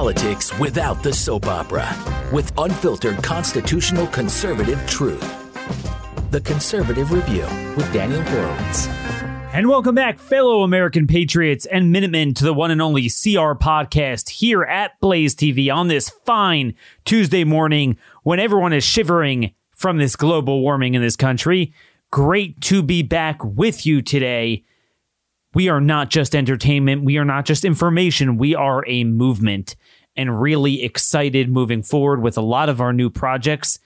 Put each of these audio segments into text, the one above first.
politics without the soap opera with unfiltered constitutional conservative truth. The Conservative Review with Daniel Horowitz. And welcome back, fellow American patriots and Minutemen, to the one and only CR podcast here at Blaze TV on this fine Tuesday morning when everyone is shivering from this global warming in this country. Great to be back with you today. We are not just entertainment, we are not just information, we are a movement and really excited moving forward with a lot of our new projects.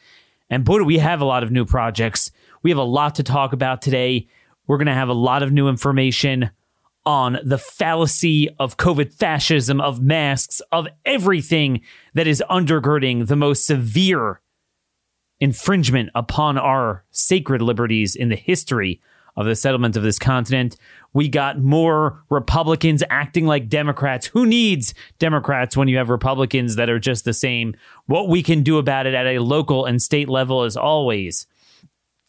And boy, we have a lot of new projects. We have a lot to talk about today. We're going to have a lot of new information on the fallacy of COVID fascism, of masks, of everything that is undergirding the most severe infringement upon our sacred liberties in the history of the settlement of this continent. We got more Republicans acting like Democrats. Who needs Democrats when you have Republicans that are just the same? What we can do about it at a local and state level is always.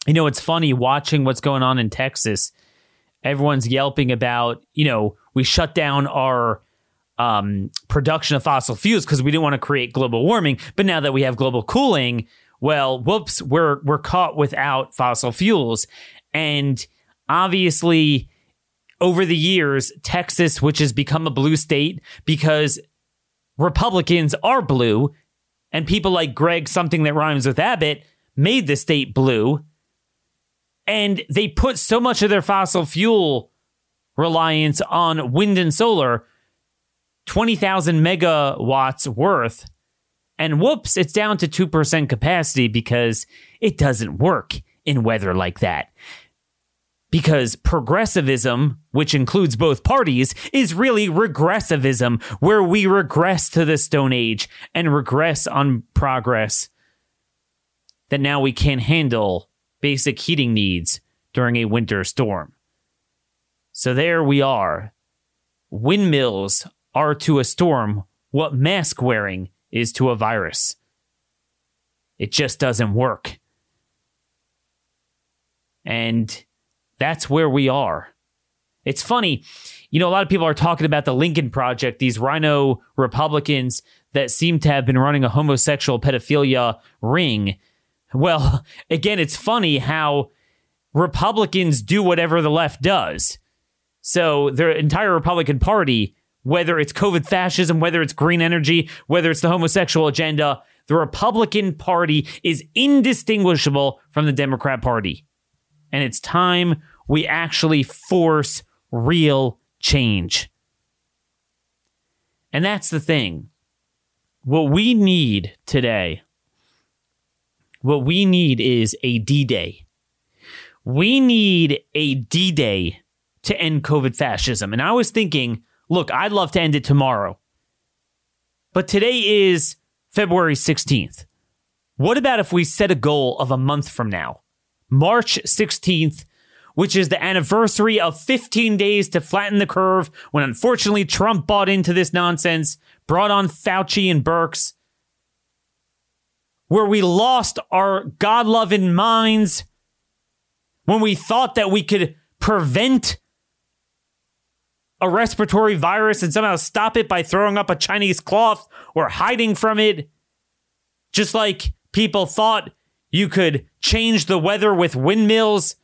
You know, it's funny watching what's going on in Texas. Everyone's yelping about, you know, we shut down our um, production of fossil fuels because we didn't want to create global warming. But now that we have global cooling, well, whoops, we're we're caught without fossil fuels. And obviously, over the years, Texas, which has become a blue state because Republicans are blue, and people like Greg, something that rhymes with Abbott, made the state blue. And they put so much of their fossil fuel reliance on wind and solar, 20,000 megawatts worth. And whoops, it's down to 2% capacity because it doesn't work in weather like that because progressivism, which includes both parties, is really regressivism, where we regress to the Stone Age and regress on progress that now we can't handle basic heating needs during a winter storm. So there we are. Windmills are to a storm what mask wearing is to a virus. It just doesn't work. And that's where we are. It's funny, you know, a lot of people are talking about the Lincoln Project, these rhino Republicans that seem to have been running a homosexual pedophilia ring. Well, again, it's funny how Republicans do whatever the left does. So, the entire Republican Party, whether it's COVID fascism, whether it's green energy, whether it's the homosexual agenda, the Republican Party is indistinguishable from the Democrat Party and it's time we actually force real change. And that's the thing. What we need today, what we need is a D Day. We need a D Day to end COVID fascism. And I was thinking, look, I'd love to end it tomorrow. But today is February 16th. What about if we set a goal of a month from now? March 16th, which is the anniversary of 15 days to flatten the curve when unfortunately Trump bought into this nonsense, brought on Fauci and Birx, where we lost our God loving minds, when we thought that we could prevent a respiratory virus and somehow stop it by throwing up a Chinese cloth or hiding from it. Just like people thought you could change the weather with windmills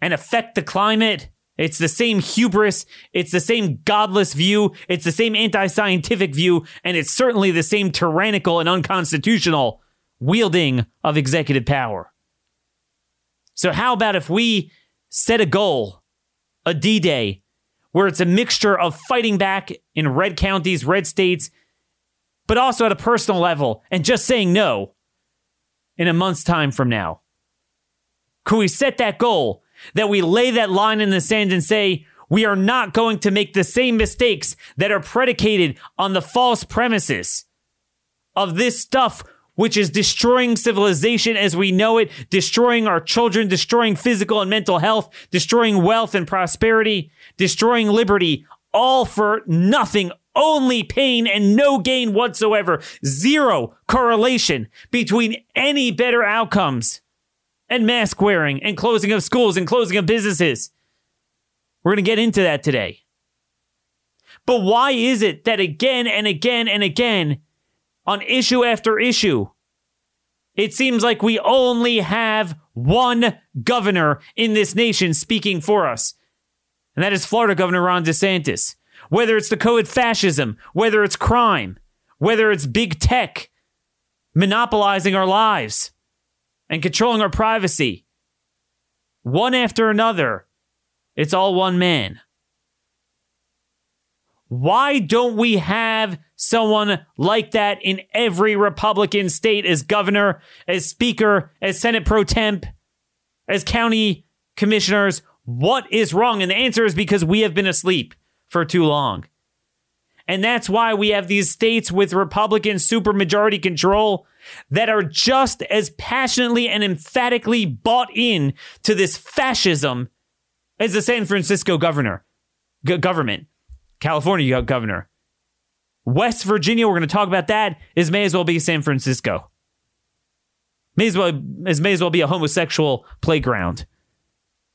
and affect the climate. It's the same hubris. It's the same godless view. It's the same anti scientific view. And it's certainly the same tyrannical and unconstitutional wielding of executive power. So, how about if we set a goal, a D Day, where it's a mixture of fighting back in red counties, red states, but also at a personal level and just saying no? In a month's time from now? Could we set that goal that we lay that line in the sand and say, we are not going to make the same mistakes that are predicated on the false premises of this stuff, which is destroying civilization as we know it, destroying our children, destroying physical and mental health, destroying wealth and prosperity, destroying liberty, all for nothing only pain and no gain whatsoever. Zero correlation between any better outcomes and mask wearing and closing of schools and closing of businesses. We're going to get into that today. But why is it that again and again and again, on issue after issue, it seems like we only have one governor in this nation speaking for us? And that is Florida Governor Ron DeSantis. Whether it's the COVID fascism, whether it's crime, whether it's big tech monopolizing our lives and controlling our privacy, one after another, it's all one man. Why don't we have someone like that in every Republican state as governor, as speaker, as Senate pro temp, as county commissioners? What is wrong? And the answer is because we have been asleep for too long. And that's why we have these states with Republican supermajority control that are just as passionately and emphatically bought in to this fascism as the San Francisco governor, g- government, California governor. West Virginia, we're going to talk about that, is may as well be San Francisco. May as well, as may as well be a homosexual playground.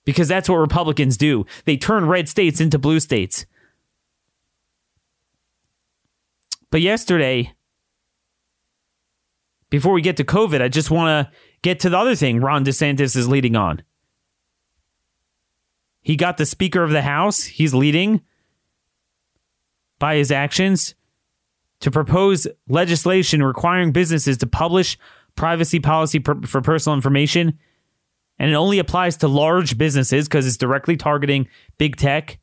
Because that's what Republicans do. They turn red states into blue states. But yesterday, before we get to COVID, I just want to get to the other thing Ron DeSantis is leading on. He got the Speaker of the House, he's leading by his actions to propose legislation requiring businesses to publish privacy policy per- for personal information. And it only applies to large businesses because it's directly targeting big tech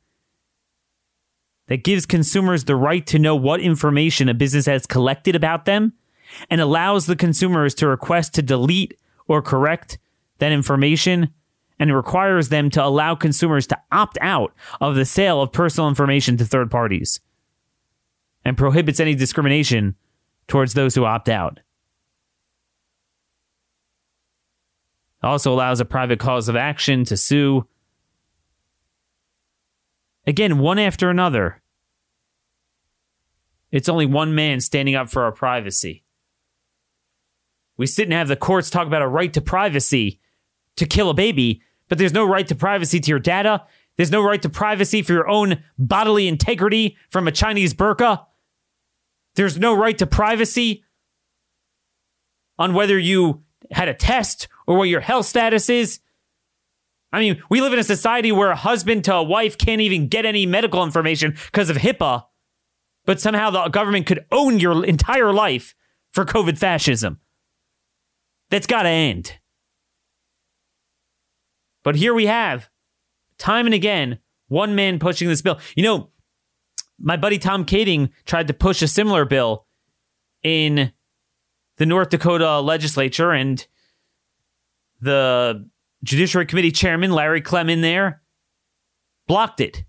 that gives consumers the right to know what information a business has collected about them and allows the consumers to request to delete or correct that information and requires them to allow consumers to opt out of the sale of personal information to third parties and prohibits any discrimination towards those who opt out. Also allows a private cause of action to sue Again, one after another. It's only one man standing up for our privacy. We sit and have the courts talk about a right to privacy to kill a baby, but there's no right to privacy to your data. There's no right to privacy for your own bodily integrity from a Chinese burqa. There's no right to privacy on whether you had a test or what your health status is. I mean, we live in a society where a husband to a wife can't even get any medical information because of HIPAA, but somehow the government could own your entire life for COVID fascism. That's got to end. But here we have, time and again, one man pushing this bill. You know, my buddy Tom Kading tried to push a similar bill in the North Dakota legislature, and the Judiciary Committee Chairman Larry Klemin there blocked it.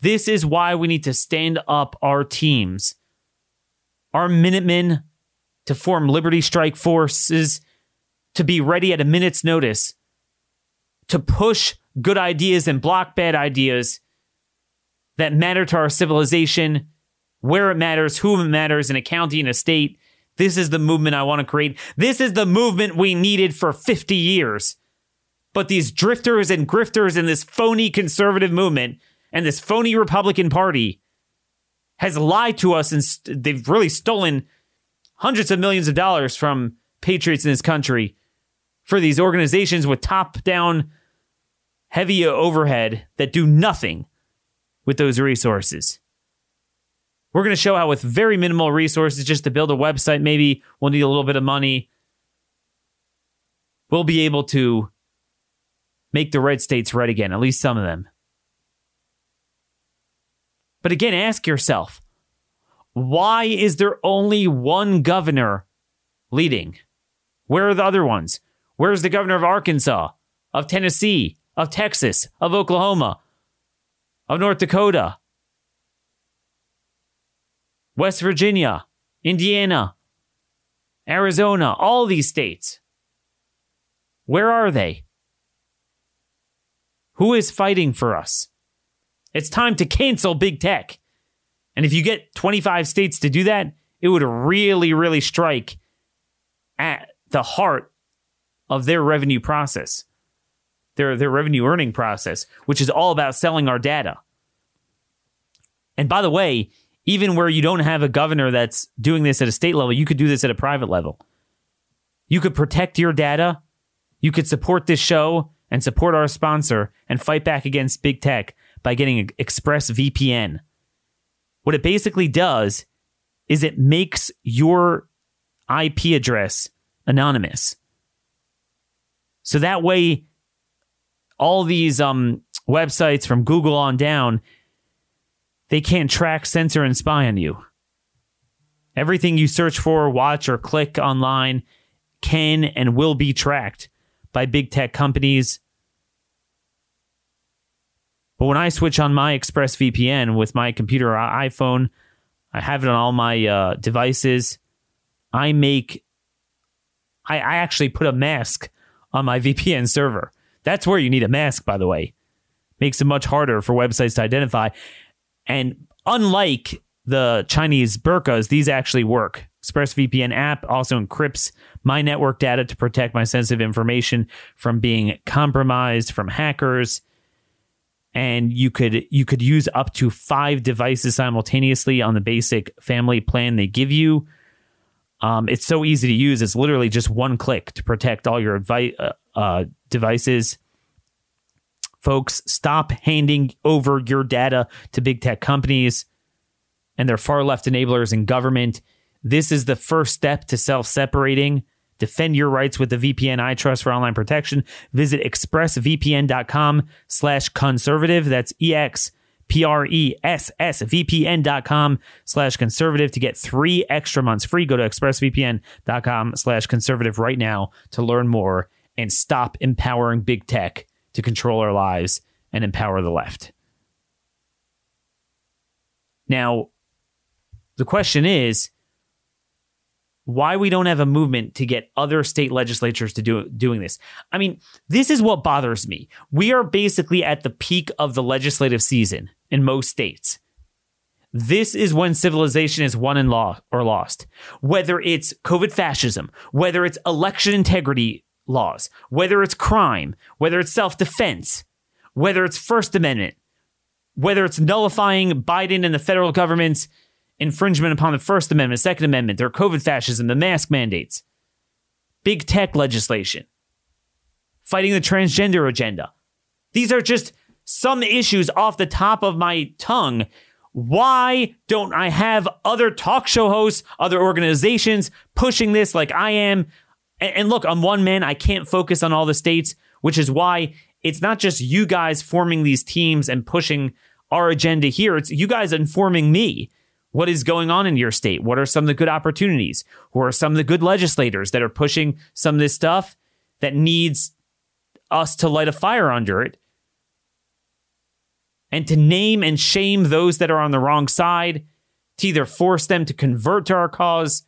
This is why we need to stand up our teams, our Minutemen, to form Liberty Strike forces, to be ready at a minute's notice, to push good ideas and block bad ideas that matter to our civilization, where it matters, whom it matters in a county in a state, this is the movement I want to create. This is the movement we needed for 50 years. But these drifters and grifters in this phony conservative movement and this phony Republican Party has lied to us and st- they've really stolen hundreds of millions of dollars from patriots in this country for these organizations with top down heavy overhead that do nothing with those resources. We're going to show how, with very minimal resources, just to build a website, maybe we'll need a little bit of money. We'll be able to make the red states red again, at least some of them. But again, ask yourself why is there only one governor leading? Where are the other ones? Where's the governor of Arkansas, of Tennessee, of Texas, of Oklahoma, of North Dakota? West Virginia, Indiana, Arizona, all these states. Where are they? Who is fighting for us? It's time to cancel big tech. And if you get 25 states to do that, it would really, really strike at the heart of their revenue process, their, their revenue earning process, which is all about selling our data. And by the way, even where you don't have a governor that's doing this at a state level, you could do this at a private level. You could protect your data. You could support this show and support our sponsor and fight back against big tech by getting ExpressVPN. What it basically does is it makes your IP address anonymous. So that way, all these um, websites from Google on down, they can't track, censor, and spy on you. Everything you search for, watch, or click online can and will be tracked by big tech companies. But when I switch on my ExpressVPN with my computer or iPhone, I have it on all my uh, devices. I make, I, I actually put a mask on my VPN server. That's where you need a mask, by the way. Makes it much harder for websites to identify. And unlike the Chinese burkas, these actually work. ExpressVPN app also encrypts my network data to protect my sensitive information from being compromised from hackers. And you could you could use up to five devices simultaneously on the basic family plan they give you. Um, it's so easy to use. It's literally just one click to protect all your advi- uh, uh, devices. Folks, stop handing over your data to big tech companies and their far left enablers in government. This is the first step to self separating. Defend your rights with the VPN I trust for online protection. Visit expressvpn.com slash conservative. That's EX P-R-E-S-S-V-P-N dot com slash conservative to get three extra months free. Go to expressvpn.com slash conservative right now to learn more and stop empowering big tech to control our lives and empower the left. Now, the question is why we don't have a movement to get other state legislatures to do doing this. I mean, this is what bothers me. We are basically at the peak of the legislative season in most states. This is when civilization is won and law or lost. Whether it's COVID fascism, whether it's election integrity laws, whether it's crime, whether it's self-defense, whether it's First Amendment, whether it's nullifying Biden and the federal government's infringement upon the First Amendment, Second Amendment, their COVID fascism, the mask mandates, big tech legislation, fighting the transgender agenda. These are just some issues off the top of my tongue. Why don't I have other talk show hosts, other organizations pushing this like I am? And, look, I'm one man. I can't focus on all the states, which is why it's not just you guys forming these teams and pushing our agenda here. It's you guys informing me what is going on in your state. What are some of the good opportunities? Who are some of the good legislators that are pushing some of this stuff that needs us to light a fire under it? and to name and shame those that are on the wrong side, to either force them to convert to our cause,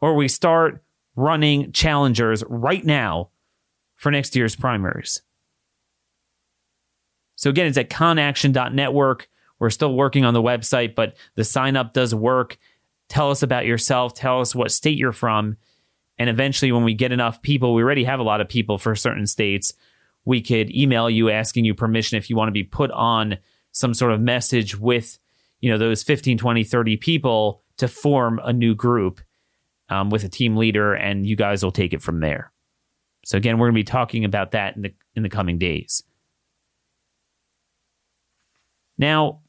or we start running challengers right now for next year's primaries. So again, it's at conaction.network. We're still working on the website, but the sign up does work. Tell us about yourself. Tell us what state you're from. And eventually, when we get enough people, we already have a lot of people for certain states we could email you asking you permission if you want to be put on some sort of message with you know those 15 20 30 people to form a new group um, with a team leader and you guys will take it from there. So again we're going to be talking about that in the in the coming days. Now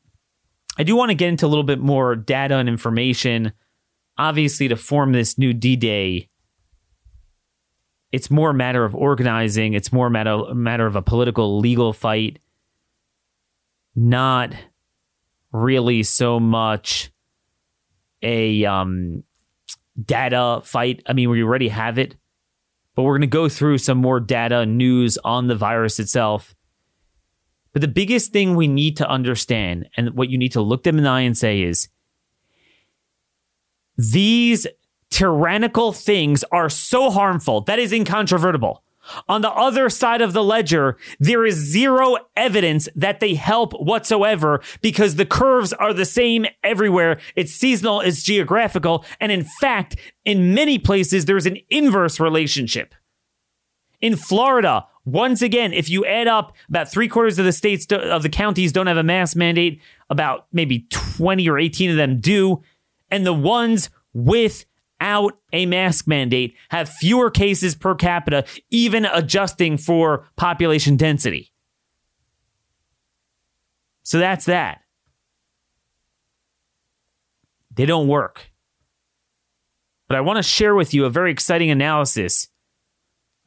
i do want to get into a little bit more data and information obviously to form this new d-day. It's more a matter of organizing. It's more a matter, matter of a political legal fight, not really so much a um, data fight. I mean, we already have it, but we're going to go through some more data news on the virus itself. But the biggest thing we need to understand and what you need to look them in the eye and say is these tyrannical things are so harmful. That is incontrovertible. On the other side of the ledger, there is zero evidence that they help whatsoever because the curves are the same everywhere. It's seasonal, it's geographical. And in fact, in many places, there's an inverse relationship. In Florida, Once again, if you add up about three quarters of the states of the counties don't have a mask mandate, about maybe 20 or 18 of them do, and the ones without a mask mandate have fewer cases per capita, even adjusting for population density. So that's that. They don't work. But I want to share with you a very exciting analysis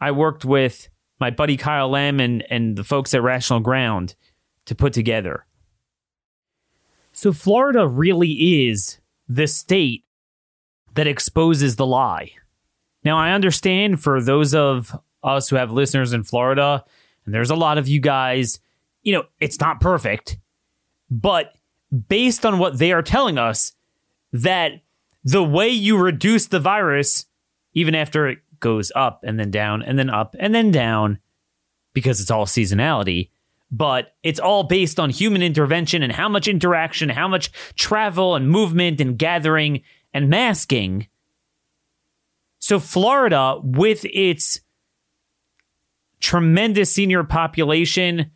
I worked with my buddy Kyle Lamb and, and the folks at Rational Ground to put together. So, Florida really is the state that exposes the lie. Now, I understand for those of us who have listeners in Florida, and there's a lot of you guys, you know, it's not perfect, but based on what they are telling us, that the way you reduce the virus, even after it goes up and then down and then up and then down, because it's all seasonality, but it's all based on human intervention and how much interaction, how much travel and movement and gathering and masking. So, Florida, with its tremendous senior population,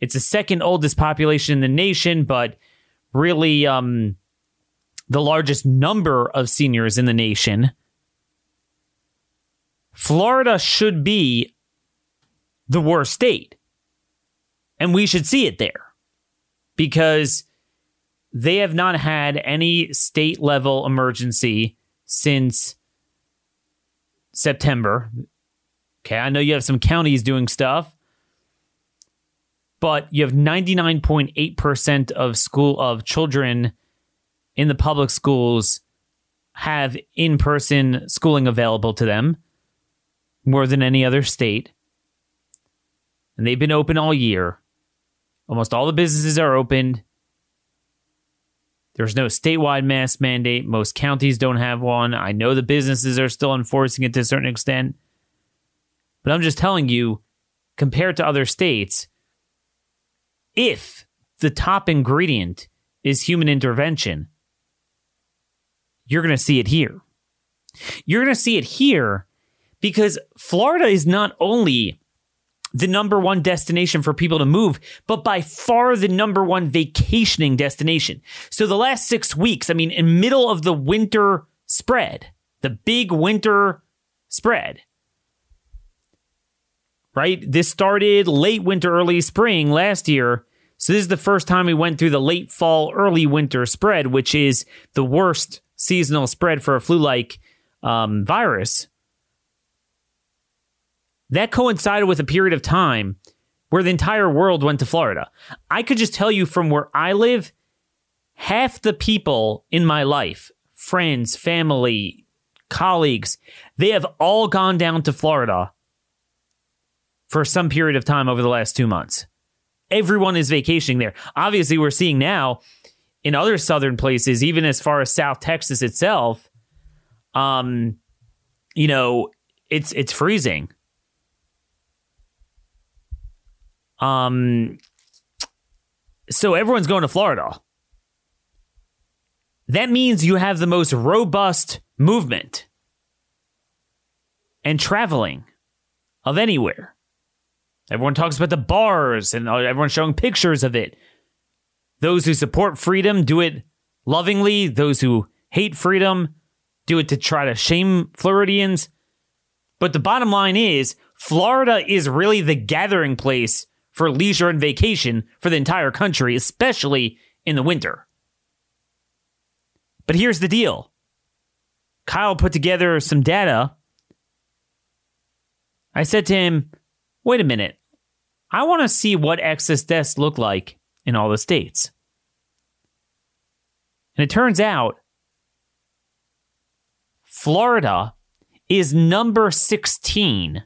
it's the second oldest population in the nation, but really um, the largest number of seniors in the nation. Florida should be the worst state. And we should see it there because they have not had any state level emergency since September. Okay, I know you have some counties doing stuff, but you have 99.8% of school of children in the public schools have in-person schooling available to them more than any other state. And they've been open all year. Almost all the businesses are opened. There's no statewide mask mandate. Most counties don't have one. I know the businesses are still enforcing it to a certain extent. But I'm just telling you, compared to other states, if the top ingredient is human intervention, you're going to see it here. You're going to see it here because Florida is not only the number one destination for people to move, but by far the number one vacationing destination. So the last six weeks, I mean, in middle of the winter spread, the big winter spread, right? This started late winter, early spring last year. So this is the first time we went through the late fall, early winter spread, which is the worst seasonal spread for a flu-like um, virus that coincided with a period of time where the entire world went to Florida. I could just tell you from where I live, half the people in my life, friends, family, colleagues, they have all gone down to Florida for some period of time over the last two months. Everyone is vacationing there. Obviously, we're seeing now in other southern places, even as far as South Texas itself, um, you know, it's it's freezing. Um, so everyone's going to Florida. That means you have the most robust movement and traveling of anywhere. Everyone talks about the bars and everyone's showing pictures of it. Those who support freedom do it lovingly. Those who hate freedom do it to try to shame Floridians. But the bottom line is Florida is really the gathering place for leisure and vacation for the entire country, especially in the winter. But here's the deal Kyle put together some data. I said to him, wait a minute. I want to see what excess deaths look like in all the states. And it turns out Florida is number 16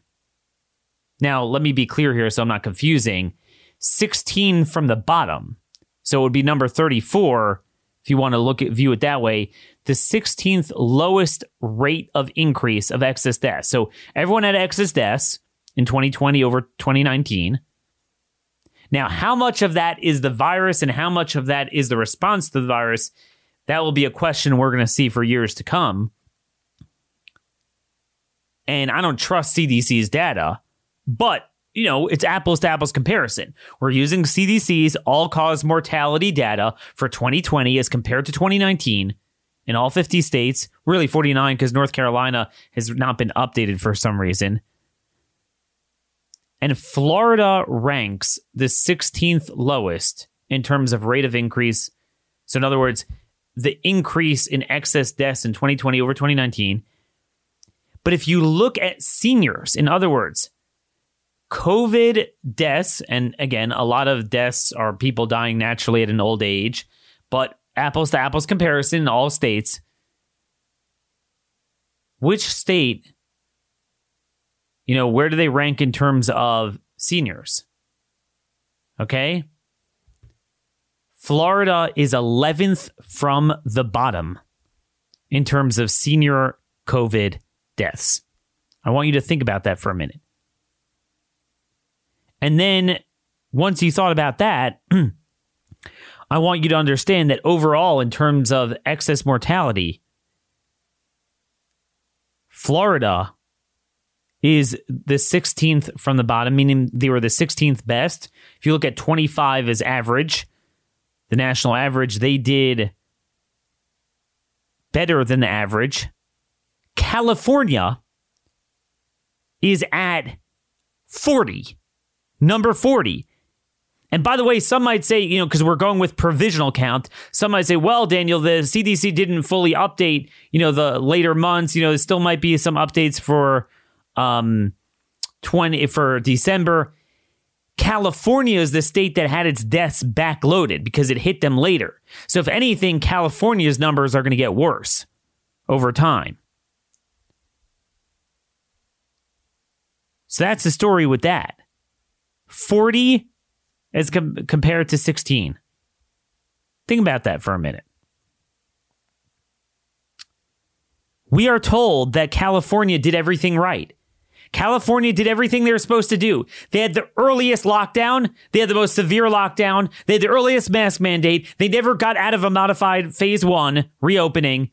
now, let me be clear here so I'm not confusing 16 from the bottom. So it would be number 34 if you want to look at view it that way. The 16th lowest rate of increase of excess deaths. So everyone had excess deaths in 2020 over 2019. Now, how much of that is the virus and how much of that is the response to the virus? That will be a question we're going to see for years to come. And I don't trust CDC's data. But you know, it's apples to apples comparison. We're using CDC's all cause mortality data for 2020 as compared to 2019 in all 50 states, really 49 because North Carolina has not been updated for some reason. And Florida ranks the 16th lowest in terms of rate of increase. So, in other words, the increase in excess deaths in 2020 over 2019. But if you look at seniors, in other words, COVID deaths, and again, a lot of deaths are people dying naturally at an old age, but apples to apples comparison in all states. Which state you know, where do they rank in terms of seniors? Okay. Florida is 11th from the bottom in terms of senior COVID deaths. I want you to think about that for a minute. And then once you thought about that, I want you to understand that overall, in terms of excess mortality, Florida is the 16th from the bottom, meaning they were the 16th best. If you look at 25 as average, the national average, they did better than the average. California is at 40, number 40. And by the way, some might say, you know, because we're going with provisional count, some might say, well, Daniel, the CDC didn't fully update, you know, the later months. You know, there still might be some updates for um, 20 for December. California is the state that had its deaths backloaded because it hit them later. So, if anything, California's numbers are going to get worse over time. So, that's the story with that. 40 as com- compared to 16. Think about that for a minute. We are told that California did everything right. California did everything they were supposed to do. They had the earliest lockdown. They had the most severe lockdown. They had the earliest mask mandate. They never got out of a modified phase one reopening.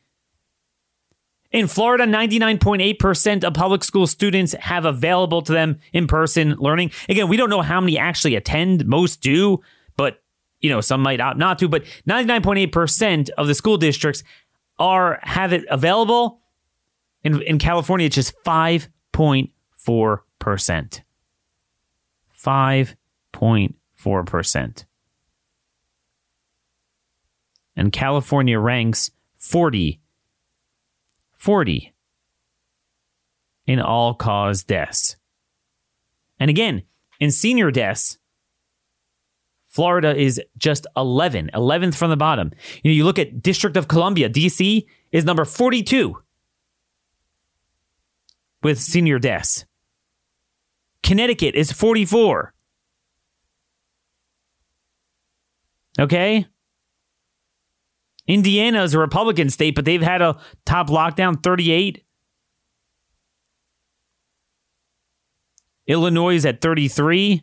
In Florida, 99.8% of public school students have available to them in person learning. Again, we don't know how many actually attend. Most do, but you know, some might opt not to, but 99.8% of the school districts are have it available. In, in California, it's just 5.4 5.4%. 5.4%. And California ranks 40 40 in all cause deaths. And again, in senior deaths, Florida is just 11, 11th from the bottom. You know, you look at District of Columbia, DC is number 42 with senior deaths. Connecticut is 44. Okay? Indiana is a Republican state, but they've had a top lockdown 38. Illinois is at 33.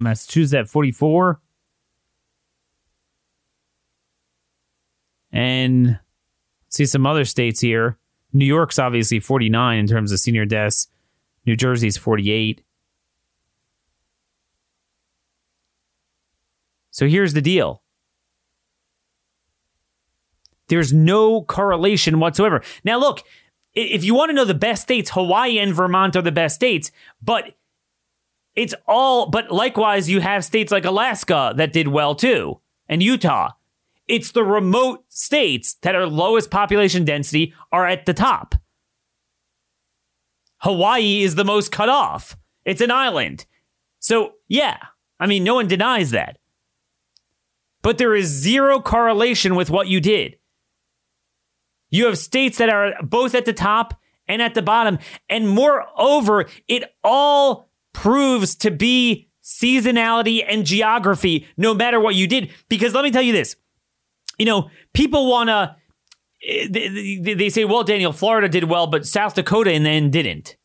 Massachusetts at 44. And see some other states here. New York's obviously 49 in terms of senior deaths. New Jersey's 48. So here's the deal. There's no correlation whatsoever. Now, look, if you want to know the best states, Hawaii and Vermont are the best states, but it's all, but likewise, you have states like Alaska that did well too, and Utah. It's the remote states that are lowest population density are at the top. Hawaii is the most cut off. It's an island. So, yeah, I mean, no one denies that. But there is zero correlation with what you did. You have states that are both at the top and at the bottom. And moreover, it all proves to be seasonality and geography, no matter what you did. Because let me tell you this you know, people want to. They, say, well, Daniel, Florida did well, but South Dakota and then didn't.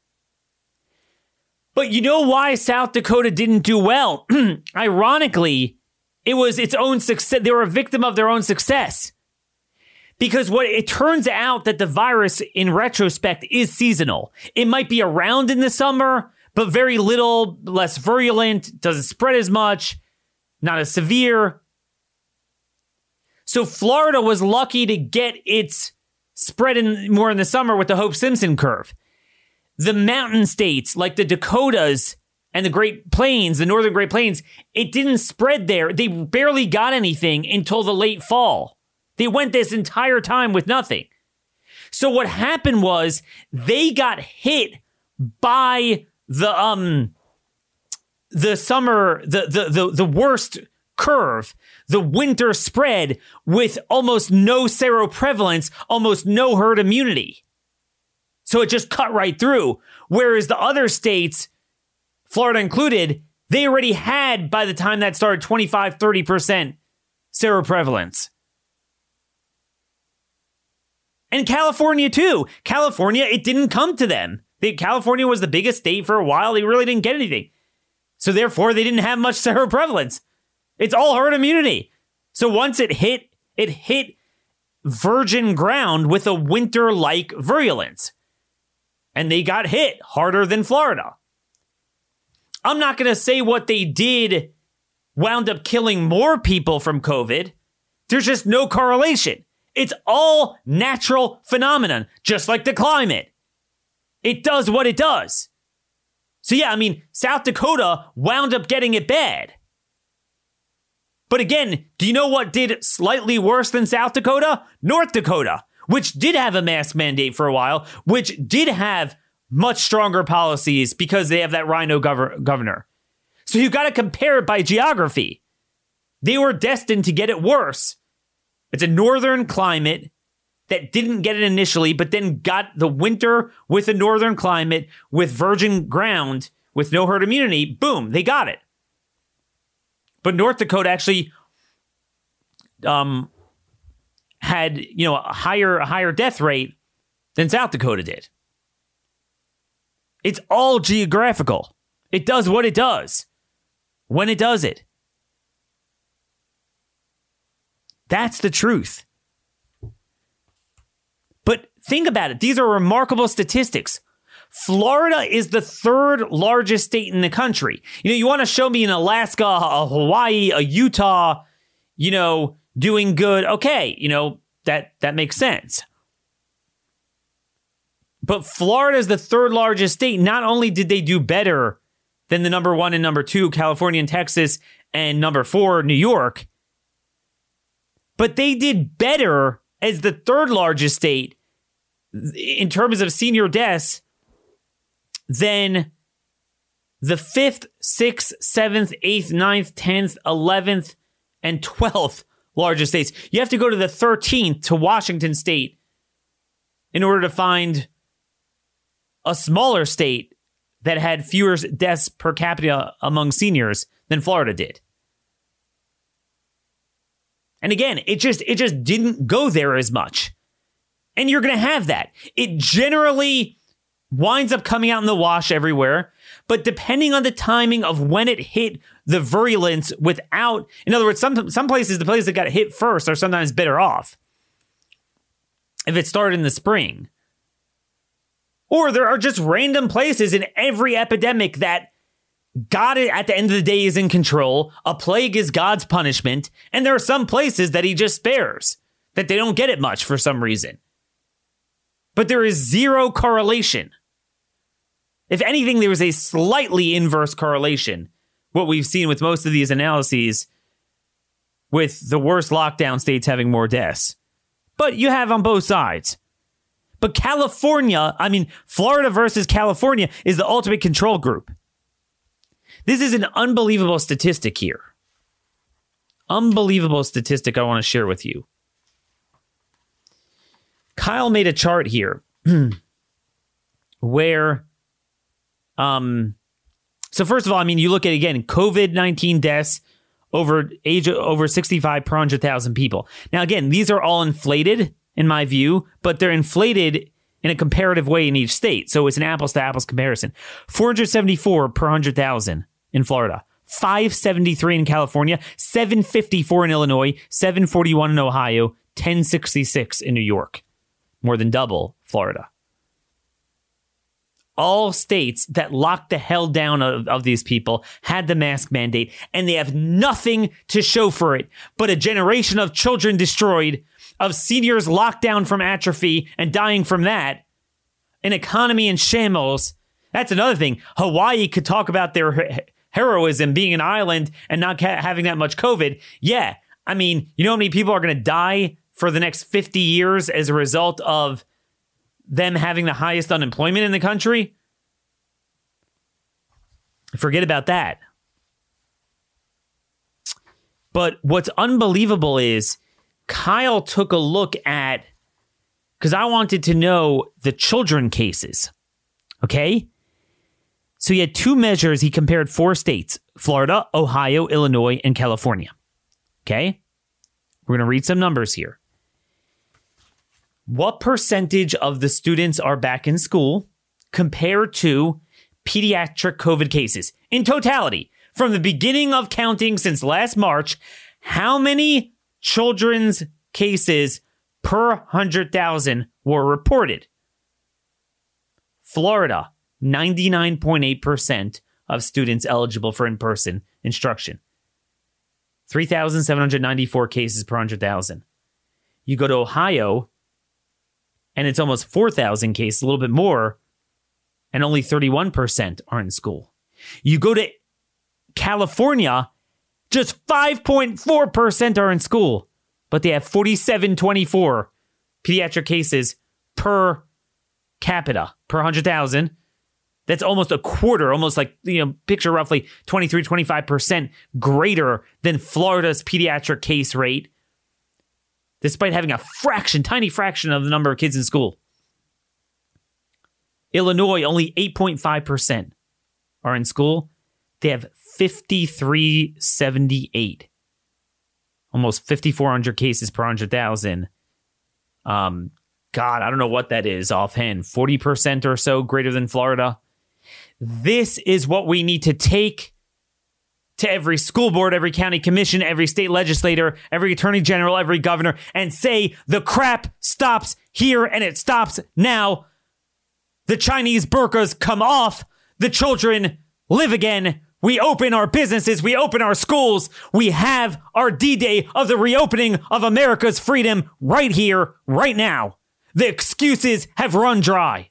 But you know why South Dakota didn't do well? Ironically, it was its own success. They were a victim of their own success. Because what it turns out that the virus in retrospect is seasonal. It might be around in the summer, but very little, less virulent, doesn't spread as much, not as severe. So Florida was lucky to get its spread in more in the summer with the Hope Simpson curve. The mountain states like the Dakotas and the Great Plains, the Northern Great Plains, it didn't spread there. They barely got anything until the late fall. They went this entire time with nothing. So what happened was they got hit by the um the summer the the the, the worst curve, the winter spread with almost no seroprevalence, almost no herd immunity. So it just cut right through. Whereas the other states, Florida included, they already had by the time that started 25, 30% seroprevalence. And California too. California, it didn't come to them. California was the biggest state for a while. They really didn't get anything. So therefore, they didn't have much seroprevalence. It's all herd immunity. So once it hit, it hit virgin ground with a winter like virulence. And they got hit harder than Florida. I'm not going to say what they did wound up killing more people from COVID. There's just no correlation. It's all natural phenomenon, just like the climate. It does what it does. So yeah, I mean, South Dakota wound up getting it bad. But again, do you know what did slightly worse than South Dakota? North Dakota, which did have a mask mandate for a while, which did have much stronger policies because they have that rhino gov- governor. So you've got to compare it by geography. They were destined to get it worse. It's a northern climate that didn't get it initially, but then got the winter with a northern climate with virgin ground with no herd immunity. Boom, they got it. But North Dakota actually um, had you know a higher a higher death rate than South Dakota did. It's all geographical. It does what it does when it does it. That's the truth. But think about it. These are remarkable statistics. Florida is the third largest state in the country. You know, you want to show me an Alaska, a Hawaii, a Utah, you know, doing good. Okay, you know, that that makes sense. But Florida is the third largest state. Not only did they do better than the number 1 and number 2 California and Texas and number 4 New York, but they did better as the third largest state in terms of senior deaths than the fifth, sixth, seventh, eighth, ninth, tenth, eleventh, and twelfth largest states. You have to go to the 13th to Washington state in order to find a smaller state that had fewer deaths per capita among seniors than Florida did. And again, it just it just didn't go there as much. And you're going to have that. It generally winds up coming out in the wash everywhere. But depending on the timing of when it hit the virulence without, in other words, some, some places, the places that got hit first are sometimes better off if it started in the spring. Or there are just random places in every epidemic that God at the end of the day is in control. A plague is God's punishment. And there are some places that he just spares, that they don't get it much for some reason. But there is zero correlation if anything, there is a slightly inverse correlation. What we've seen with most of these analyses with the worst lockdown states having more deaths. But you have on both sides. But California, I mean, Florida versus California is the ultimate control group. This is an unbelievable statistic here. Unbelievable statistic I want to share with you. Kyle made a chart here where um, so first of all, I mean, you look at again COVID nineteen deaths over age over sixty five per hundred thousand people. Now, again, these are all inflated in my view, but they're inflated in a comparative way in each state. So it's an apples to apples comparison. Four hundred seventy four per hundred thousand in Florida. 573 in California, 754 in Illinois, 741 in Ohio, 1066 in New York, more than double Florida. All states that locked the hell down of, of these people had the mask mandate, and they have nothing to show for it but a generation of children destroyed, of seniors locked down from atrophy and dying from that, an economy in shambles. That's another thing. Hawaii could talk about their heroism being an island and not ca- having that much COVID. Yeah. I mean, you know how many people are going to die for the next 50 years as a result of them having the highest unemployment in the country? Forget about that. But what's unbelievable is Kyle took a look at because I wanted to know the children cases. Okay. So he had two measures. He compared four states Florida, Ohio, Illinois, and California. Okay. We're going to read some numbers here. What percentage of the students are back in school compared to pediatric COVID cases in totality? From the beginning of counting since last March, how many children's cases per 100,000 were reported? Florida, 99.8% of students eligible for in person instruction. 3,794 cases per 100,000. You go to Ohio, and it's almost 4,000 cases, a little bit more, and only 31% are in school. You go to California, just 5.4% are in school, but they have 4724 pediatric cases per capita per 100,000. That's almost a quarter, almost like, you know, picture roughly 23, 25% greater than Florida's pediatric case rate, despite having a fraction, tiny fraction of the number of kids in school. Illinois, only 8.5% are in school. They have 5378, almost 5,400 cases per 100,000. Um, God, I don't know what that is offhand. 40% or so greater than Florida. This is what we need to take to every school board, every county commission, every state legislator, every attorney general, every governor, and say the crap stops here and it stops now. The Chinese burkas come off. The children live again. We open our businesses. We open our schools. We have our D Day of the reopening of America's freedom right here, right now. The excuses have run dry.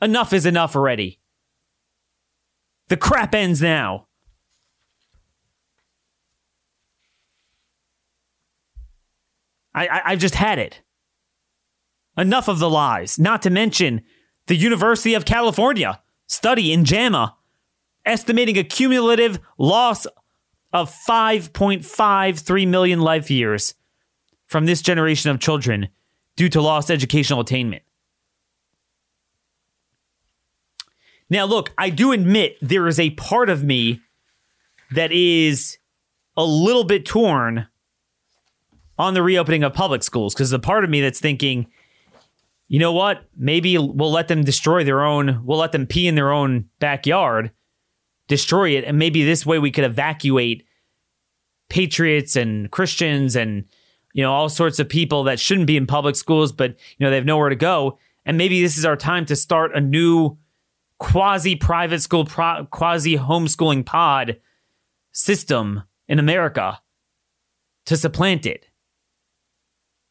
Enough is enough already. The crap ends now. I, I have just had it. Enough of the lies. Not to mention the University of California study in JAMA estimating a cumulative loss of 5.53 million life years from this generation of children due to lost educational attainment. Now, look, I do admit there is a part of me that is a little bit torn on the reopening of public schools because the part of me that's thinking, you know what? Maybe we'll let them destroy their own, we'll let them pee in their own backyard, destroy it, and maybe this way we could evacuate patriots and Christians and you know all sorts of people that shouldn't be in public schools but you know they have nowhere to go and maybe this is our time to start a new quasi private school, pro- quasi homeschooling pod system in America to supplant it.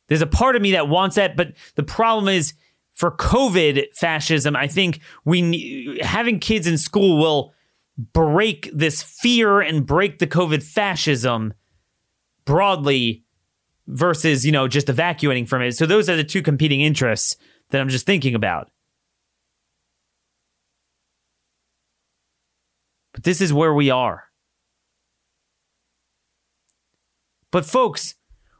There's a part of me that wants that, but the problem is for COVID fascism, I think we having kids in school will break this fear and break the COVID fascism broadly versus, you know, just evacuating from it. So those are the two competing interests that I'm just thinking about. But this is where we are. But, folks,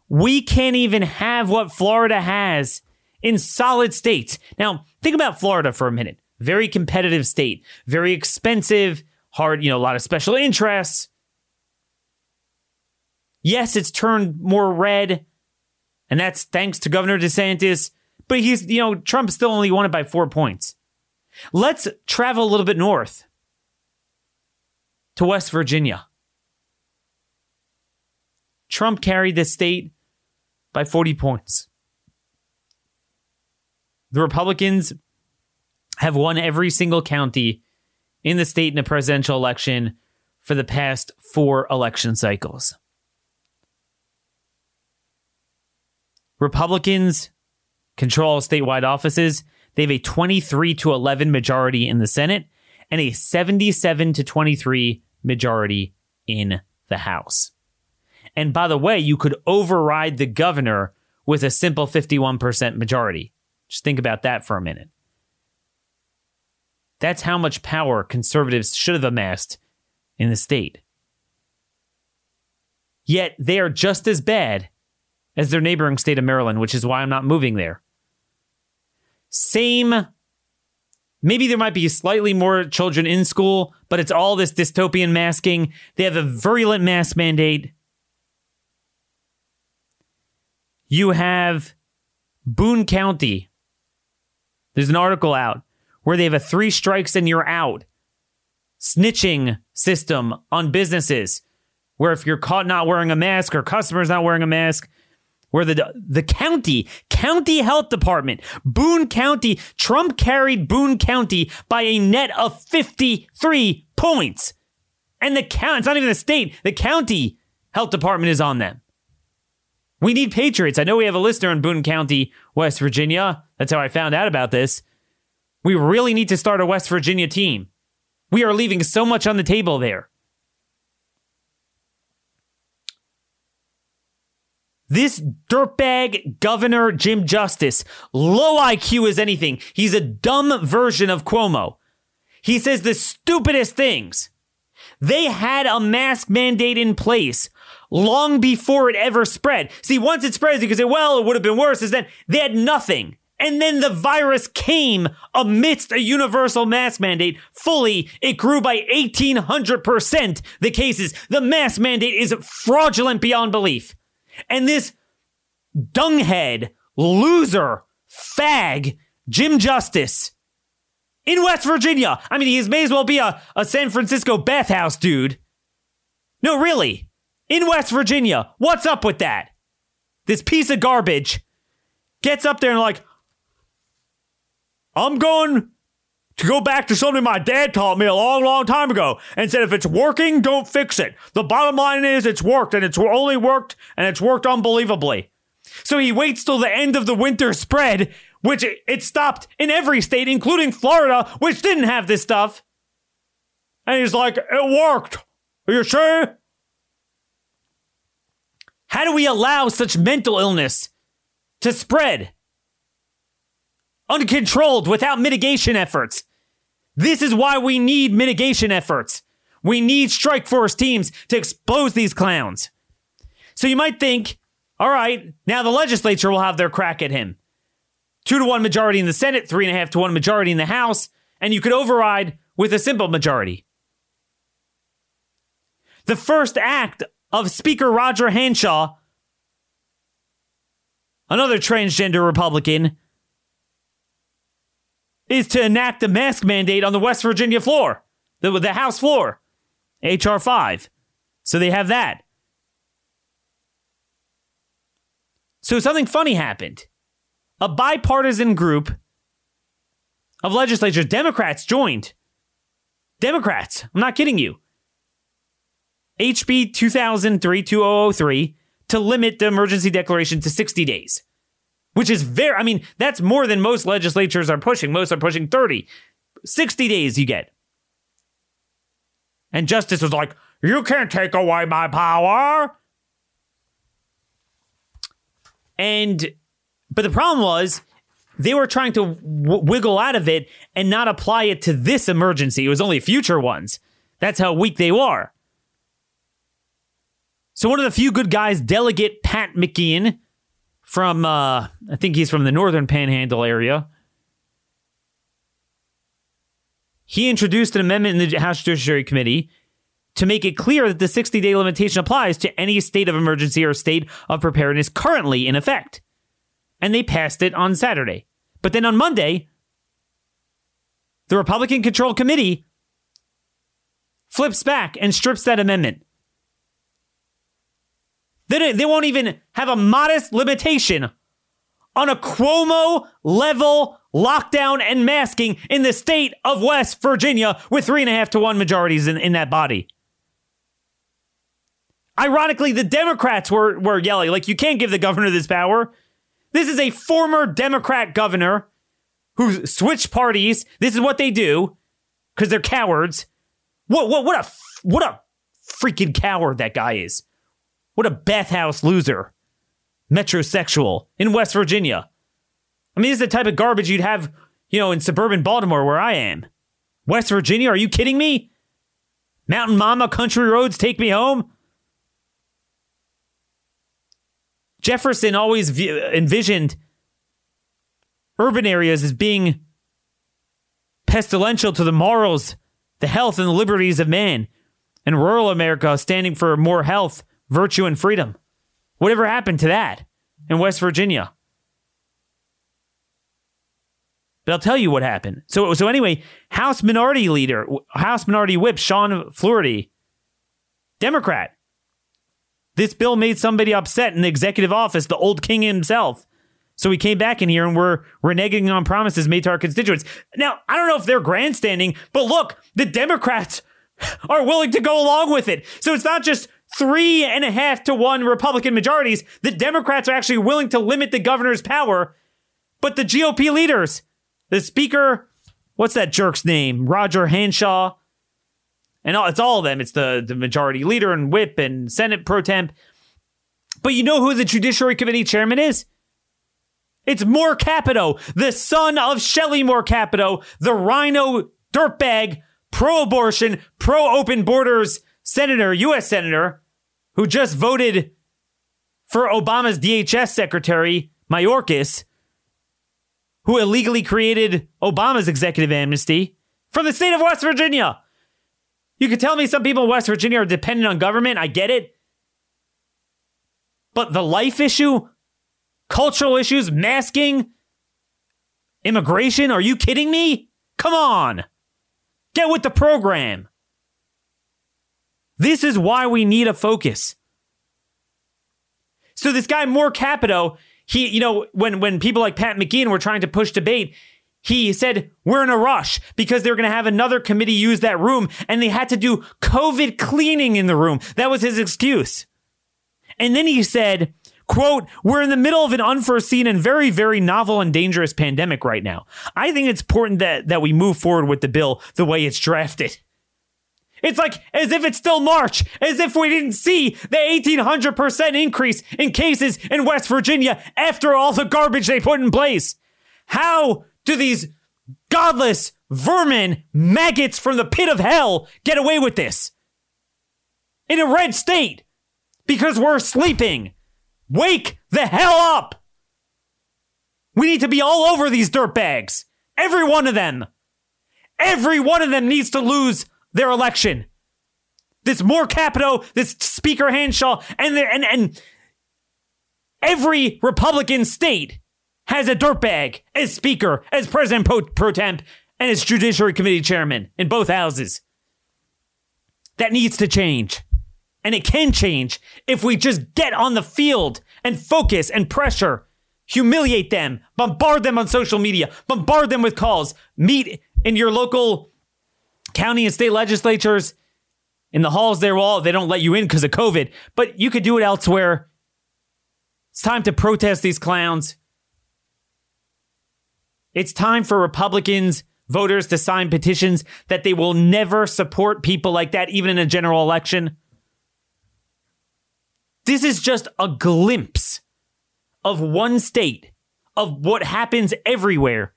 we can't even have what Florida has in solid states. Now, think about Florida for a minute. Very competitive state, very expensive, hard, you know, a lot of special interests. Yes, it's turned more red, and that's thanks to Governor DeSantis, but he's, you know, Trump still only won it by four points. Let's travel a little bit north to West Virginia. Trump carried the state by 40 points. The Republicans have won every single county in the state in a presidential election for the past four election cycles. Republicans control statewide offices. They have a 23 to 11 majority in the Senate and a 77 to 23 majority in the House. And by the way, you could override the governor with a simple 51% majority. Just think about that for a minute. That's how much power conservatives should have amassed in the state. Yet they are just as bad as their neighboring state of Maryland, which is why I'm not moving there. Same, maybe there might be slightly more children in school, but it's all this dystopian masking. They have a virulent mask mandate. You have Boone County. There's an article out where they have a three strikes and you're out snitching system on businesses where if you're caught not wearing a mask or customers not wearing a mask, where the the county county health department Boone County Trump carried Boone County by a net of 53 points. And the count it's not even the state, the county health department is on them. We need patriots. I know we have a listener in Boone County, West Virginia. That's how I found out about this. We really need to start a West Virginia team. We are leaving so much on the table there. This dirtbag governor, Jim Justice, low IQ as anything. He's a dumb version of Cuomo. He says the stupidest things. They had a mask mandate in place long before it ever spread. See, once it spreads, you can say, well, it would have been worse, is that they had nothing. And then the virus came amidst a universal mask mandate. Fully, it grew by 1800% the cases. The mask mandate is fraudulent beyond belief. And this dunghead, loser, fag, Jim Justice in West Virginia. I mean, he may as well be a, a San Francisco bathhouse dude. No, really. In West Virginia. What's up with that? This piece of garbage gets up there and like, I'm going to go back to something my dad taught me a long, long time ago and said, if it's working, don't fix it. The bottom line is it's worked and it's only worked and it's worked unbelievably. So he waits till the end of the winter spread, which it stopped in every state, including Florida, which didn't have this stuff. And he's like, it worked. Are you sure? How do we allow such mental illness to spread? Uncontrolled without mitigation efforts. This is why we need mitigation efforts. We need strike force teams to expose these clowns. So you might think, all right, now the legislature will have their crack at him. Two to one majority in the Senate, three and a half to one majority in the House, and you could override with a simple majority. The first act of Speaker Roger Hanshaw, another transgender Republican, is to enact a mask mandate on the West Virginia floor, the, the House floor, H.R. 5. So they have that. So something funny happened. A bipartisan group of legislatures, Democrats joined. Democrats, I'm not kidding you. HB 2003 2003 to limit the emergency declaration to 60 days which is very, I mean, that's more than most legislatures are pushing. Most are pushing 30. 60 days you get. And Justice was like, You can't take away my power. And, but the problem was, they were trying to w- wiggle out of it and not apply it to this emergency. It was only future ones. That's how weak they were. So, one of the few good guys, Delegate Pat McGeehan, from, uh, I think he's from the Northern Panhandle area. He introduced an amendment in the House Judiciary Committee to make it clear that the 60 day limitation applies to any state of emergency or state of preparedness currently in effect. And they passed it on Saturday. But then on Monday, the Republican controlled committee flips back and strips that amendment. They, they won't even have a modest limitation on a Cuomo level lockdown and masking in the state of West Virginia with three and a half to one majorities in, in that body. Ironically, the Democrats were, were yelling, like, you can't give the governor this power. This is a former Democrat governor who switched parties. This is what they do because they're cowards. What, what, what a, what a freaking coward that guy is. What a bathhouse loser. Metrosexual in West Virginia. I mean, this is the type of garbage you'd have, you know, in suburban Baltimore where I am. West Virginia, are you kidding me? Mountain Mama, country roads, take me home? Jefferson always envisioned urban areas as being pestilential to the morals, the health, and the liberties of man, and rural America standing for more health, virtue, and freedom. Whatever happened to that in West Virginia? But I'll tell you what happened. So, so anyway, House Minority Leader, House Minority Whip Sean Flaherty, Democrat, this bill made somebody upset in the executive office, the old king himself. So we came back in here and we're reneging on promises made to our constituents. Now, I don't know if they're grandstanding, but look, the Democrats are willing to go along with it. So it's not just three and a half to one Republican majorities. The Democrats are actually willing to limit the governor's power. But the GOP leaders, the speaker, what's that jerk's name? Roger Hanshaw, and it's all of them. It's the, the majority leader and whip and Senate pro temp. But you know who the Judiciary Committee chairman is? It's Moore Capito, the son of Shelley Moore Capito, the rhino dirtbag, pro abortion, pro open borders senator, U.S. senator, who just voted for Obama's DHS secretary, Mayorkas, who illegally created Obama's executive amnesty from the state of West Virginia. You could tell me some people in West Virginia are dependent on government. I get it. But the life issue, cultural issues, masking, immigration, are you kidding me? Come on. Get with the program. This is why we need a focus. So this guy Moore Capito, he, you know, when when people like Pat McGeehan were trying to push debate, he said, We're in a rush because they're going to have another committee use that room and they had to do COVID cleaning in the room. That was his excuse. And then he said, quote, we're in the middle of an unforeseen and very, very novel and dangerous pandemic right now. I think it's important that, that we move forward with the bill the way it's drafted. It's like as if it's still March, as if we didn't see the 1800% increase in cases in West Virginia after all the garbage they put in place. How do these godless vermin, maggots from the pit of hell get away with this? In a red state because we're sleeping. Wake the hell up! We need to be all over these dirtbags. Every one of them. Every one of them needs to lose their election. This Moore Capito, this Speaker Hanshaw, and, and, and every Republican state has a dirtbag as Speaker, as President pro, pro temp, and as Judiciary Committee Chairman in both houses. That needs to change. And it can change if we just get on the field and focus and pressure, humiliate them, bombard them on social media, bombard them with calls, meet in your local county and state legislatures in the halls there all they don't let you in because of covid but you could do it elsewhere it's time to protest these clowns it's time for Republicans, voters to sign petitions that they will never support people like that, even in a general election. This is just a glimpse of one state, of what happens everywhere.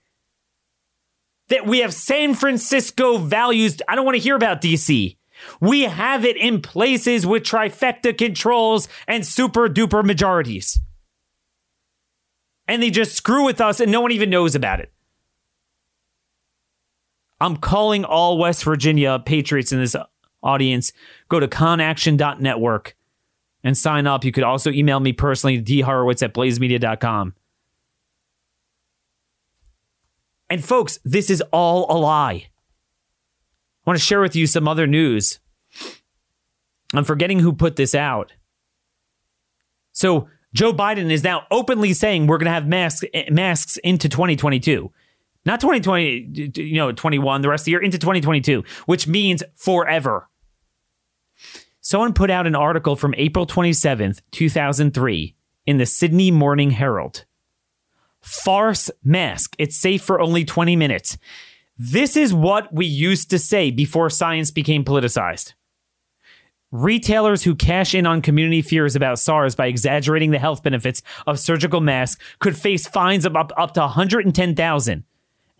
That we have San Francisco values. I don't want to hear about DC. We have it in places with trifecta controls and super duper majorities and they just screw with us and no one even knows about it. I'm calling all West Virginia Patriots in this audience. Go to conaction.network and sign up. You could also email me personally, dhorowitz at blazemedia.com. And folks, this is all a lie. I want to share with you some other news. I'm forgetting who put this out. So Joe Biden is now openly saying we're going to have masks eh, masks into 2022. Not 2020, you know, 21, the rest of the year into 2022, which means forever. Someone put out an article from April 27th, 2003 in the Sydney Morning Herald. Farce mask. It's safe for only 20 minutes. This is what we used to say before science became politicized. Retailers who cash in on community fears about SARS by exaggerating the health benefits of surgical masks could face fines of up, up to 110,000.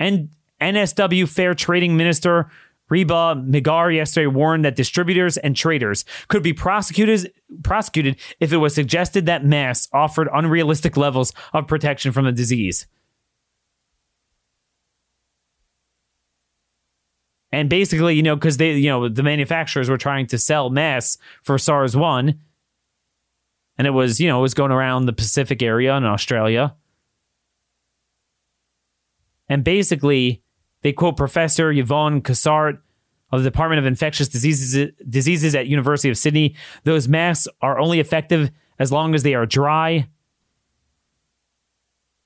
And NSW Fair Trading Minister Reba Meagher yesterday warned that distributors and traders could be prosecuted prosecuted if it was suggested that masks offered unrealistic levels of protection from the disease. And basically, you know, because they, you know, the manufacturers were trying to sell masks for SARS 1. And it was, you know, it was going around the Pacific area in Australia. And basically, they quote Professor Yvonne Cossart of the Department of Infectious Diseases, Diseases at University of Sydney. Those masks are only effective as long as they are dry.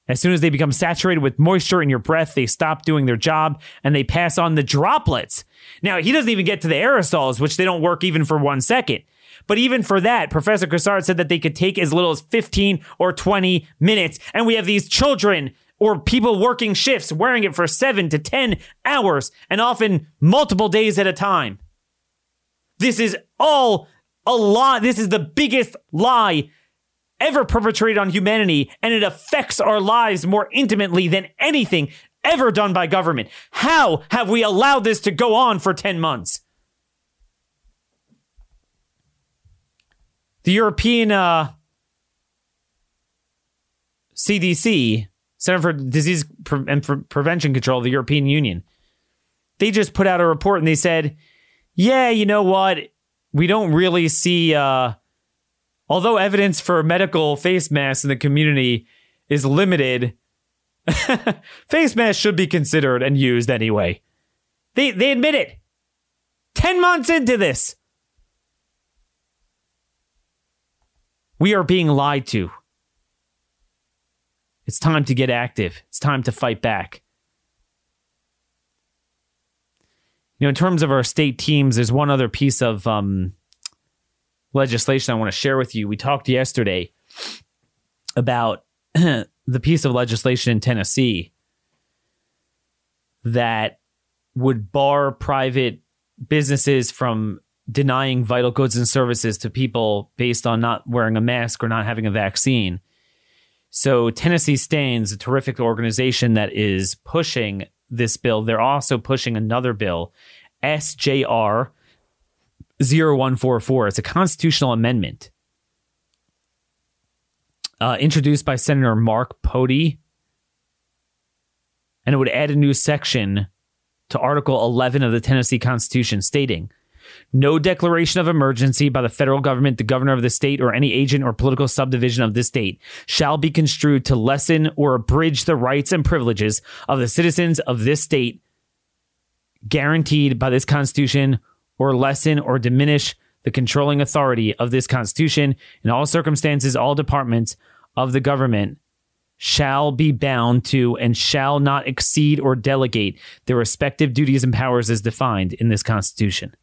As soon as they become saturated with moisture in your breath, they stop doing their job and they pass on the droplets. Now, he doesn't even get to the aerosols, which they don't work even for one second. But even for that, Professor Cossart said that they could take as little as 15 or 20 minutes. And we have these children or people working shifts wearing it for seven to 10 hours and often multiple days at a time. This is all a lie. This is the biggest lie ever perpetrated on humanity, and it affects our lives more intimately than anything ever done by government. How have we allowed this to go on for 10 months? The European uh, CDC Center for Disease and for Prevention Control the European Union. They just put out a report and they said, yeah, you know what? We don't really see, uh, although evidence for medical face masks in the community is limited, face masks should be considered and used anyway. They, they admit it. 10 months into this. We are being lied to. It's time to get active. It's time to fight back. You know, in terms of our state teams, there's one other piece of um, legislation I want to share with you. We talked yesterday about the piece of legislation in Tennessee that would bar private businesses from denying vital goods and services to people based on not wearing a mask or not having a vaccine. So Tennessee Stands, a terrific organization that is pushing this bill. They're also pushing another bill, SJR 0144. It's a constitutional amendment uh, introduced by Senator Mark Pody. And it would add a new section to Article 11 of the Tennessee Constitution stating no declaration of emergency by the federal government, the governor of the state, or any agent or political subdivision of this state shall be construed to lessen or abridge the rights and privileges of the citizens of this state guaranteed by this Constitution, or lessen or diminish the controlling authority of this Constitution. In all circumstances, all departments of the government shall be bound to and shall not exceed or delegate their respective duties and powers as defined in this Constitution.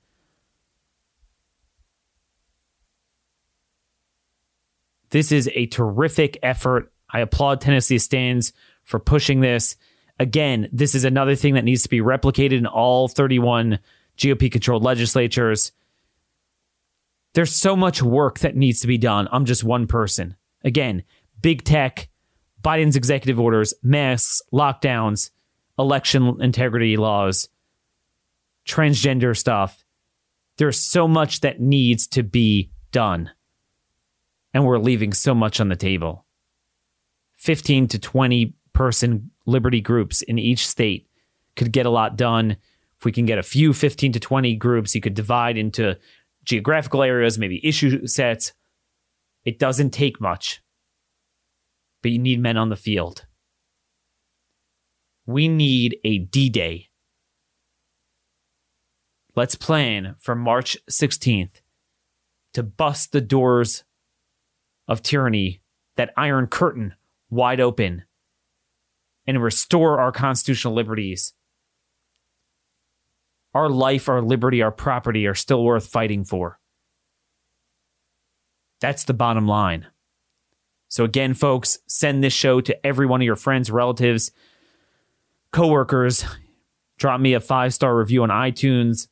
This is a terrific effort. I applaud Tennessee Stands for pushing this. Again, this is another thing that needs to be replicated in all 31 GOP controlled legislatures. There's so much work that needs to be done. I'm just one person. Again, big tech, Biden's executive orders, masks, lockdowns, election integrity laws, transgender stuff. There's so much that needs to be done and we're leaving so much on the table. 15 to 20 person liberty groups in each state could get a lot done. If we can get a few 15 to 20 groups, you could divide into geographical areas, maybe issue sets. It doesn't take much, but you need men on the field. We need a D Day. Let's plan for March 16th to bust the doors of tyranny, that iron curtain wide open, and restore our constitutional liberties, our life, our liberty, our property are still worth fighting for. That's the bottom line. So, again, folks, send this show to every one of your friends, relatives, coworkers. Drop me a five star review on iTunes.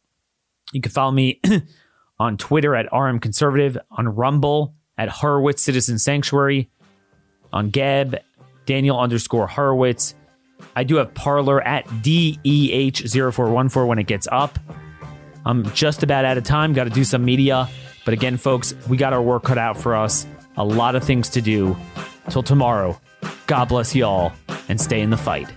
You can follow me on Twitter at RM Conservative, on Rumble at Horowitz Citizen Sanctuary, on Gab, Daniel underscore Horowitz. I do have Parler at DEH0414 when it gets up. I'm just about out of time. Got to do some media. But again, folks, we got our work cut out for us. A lot of things to do. Till tomorrow, God bless you all and stay in the fight.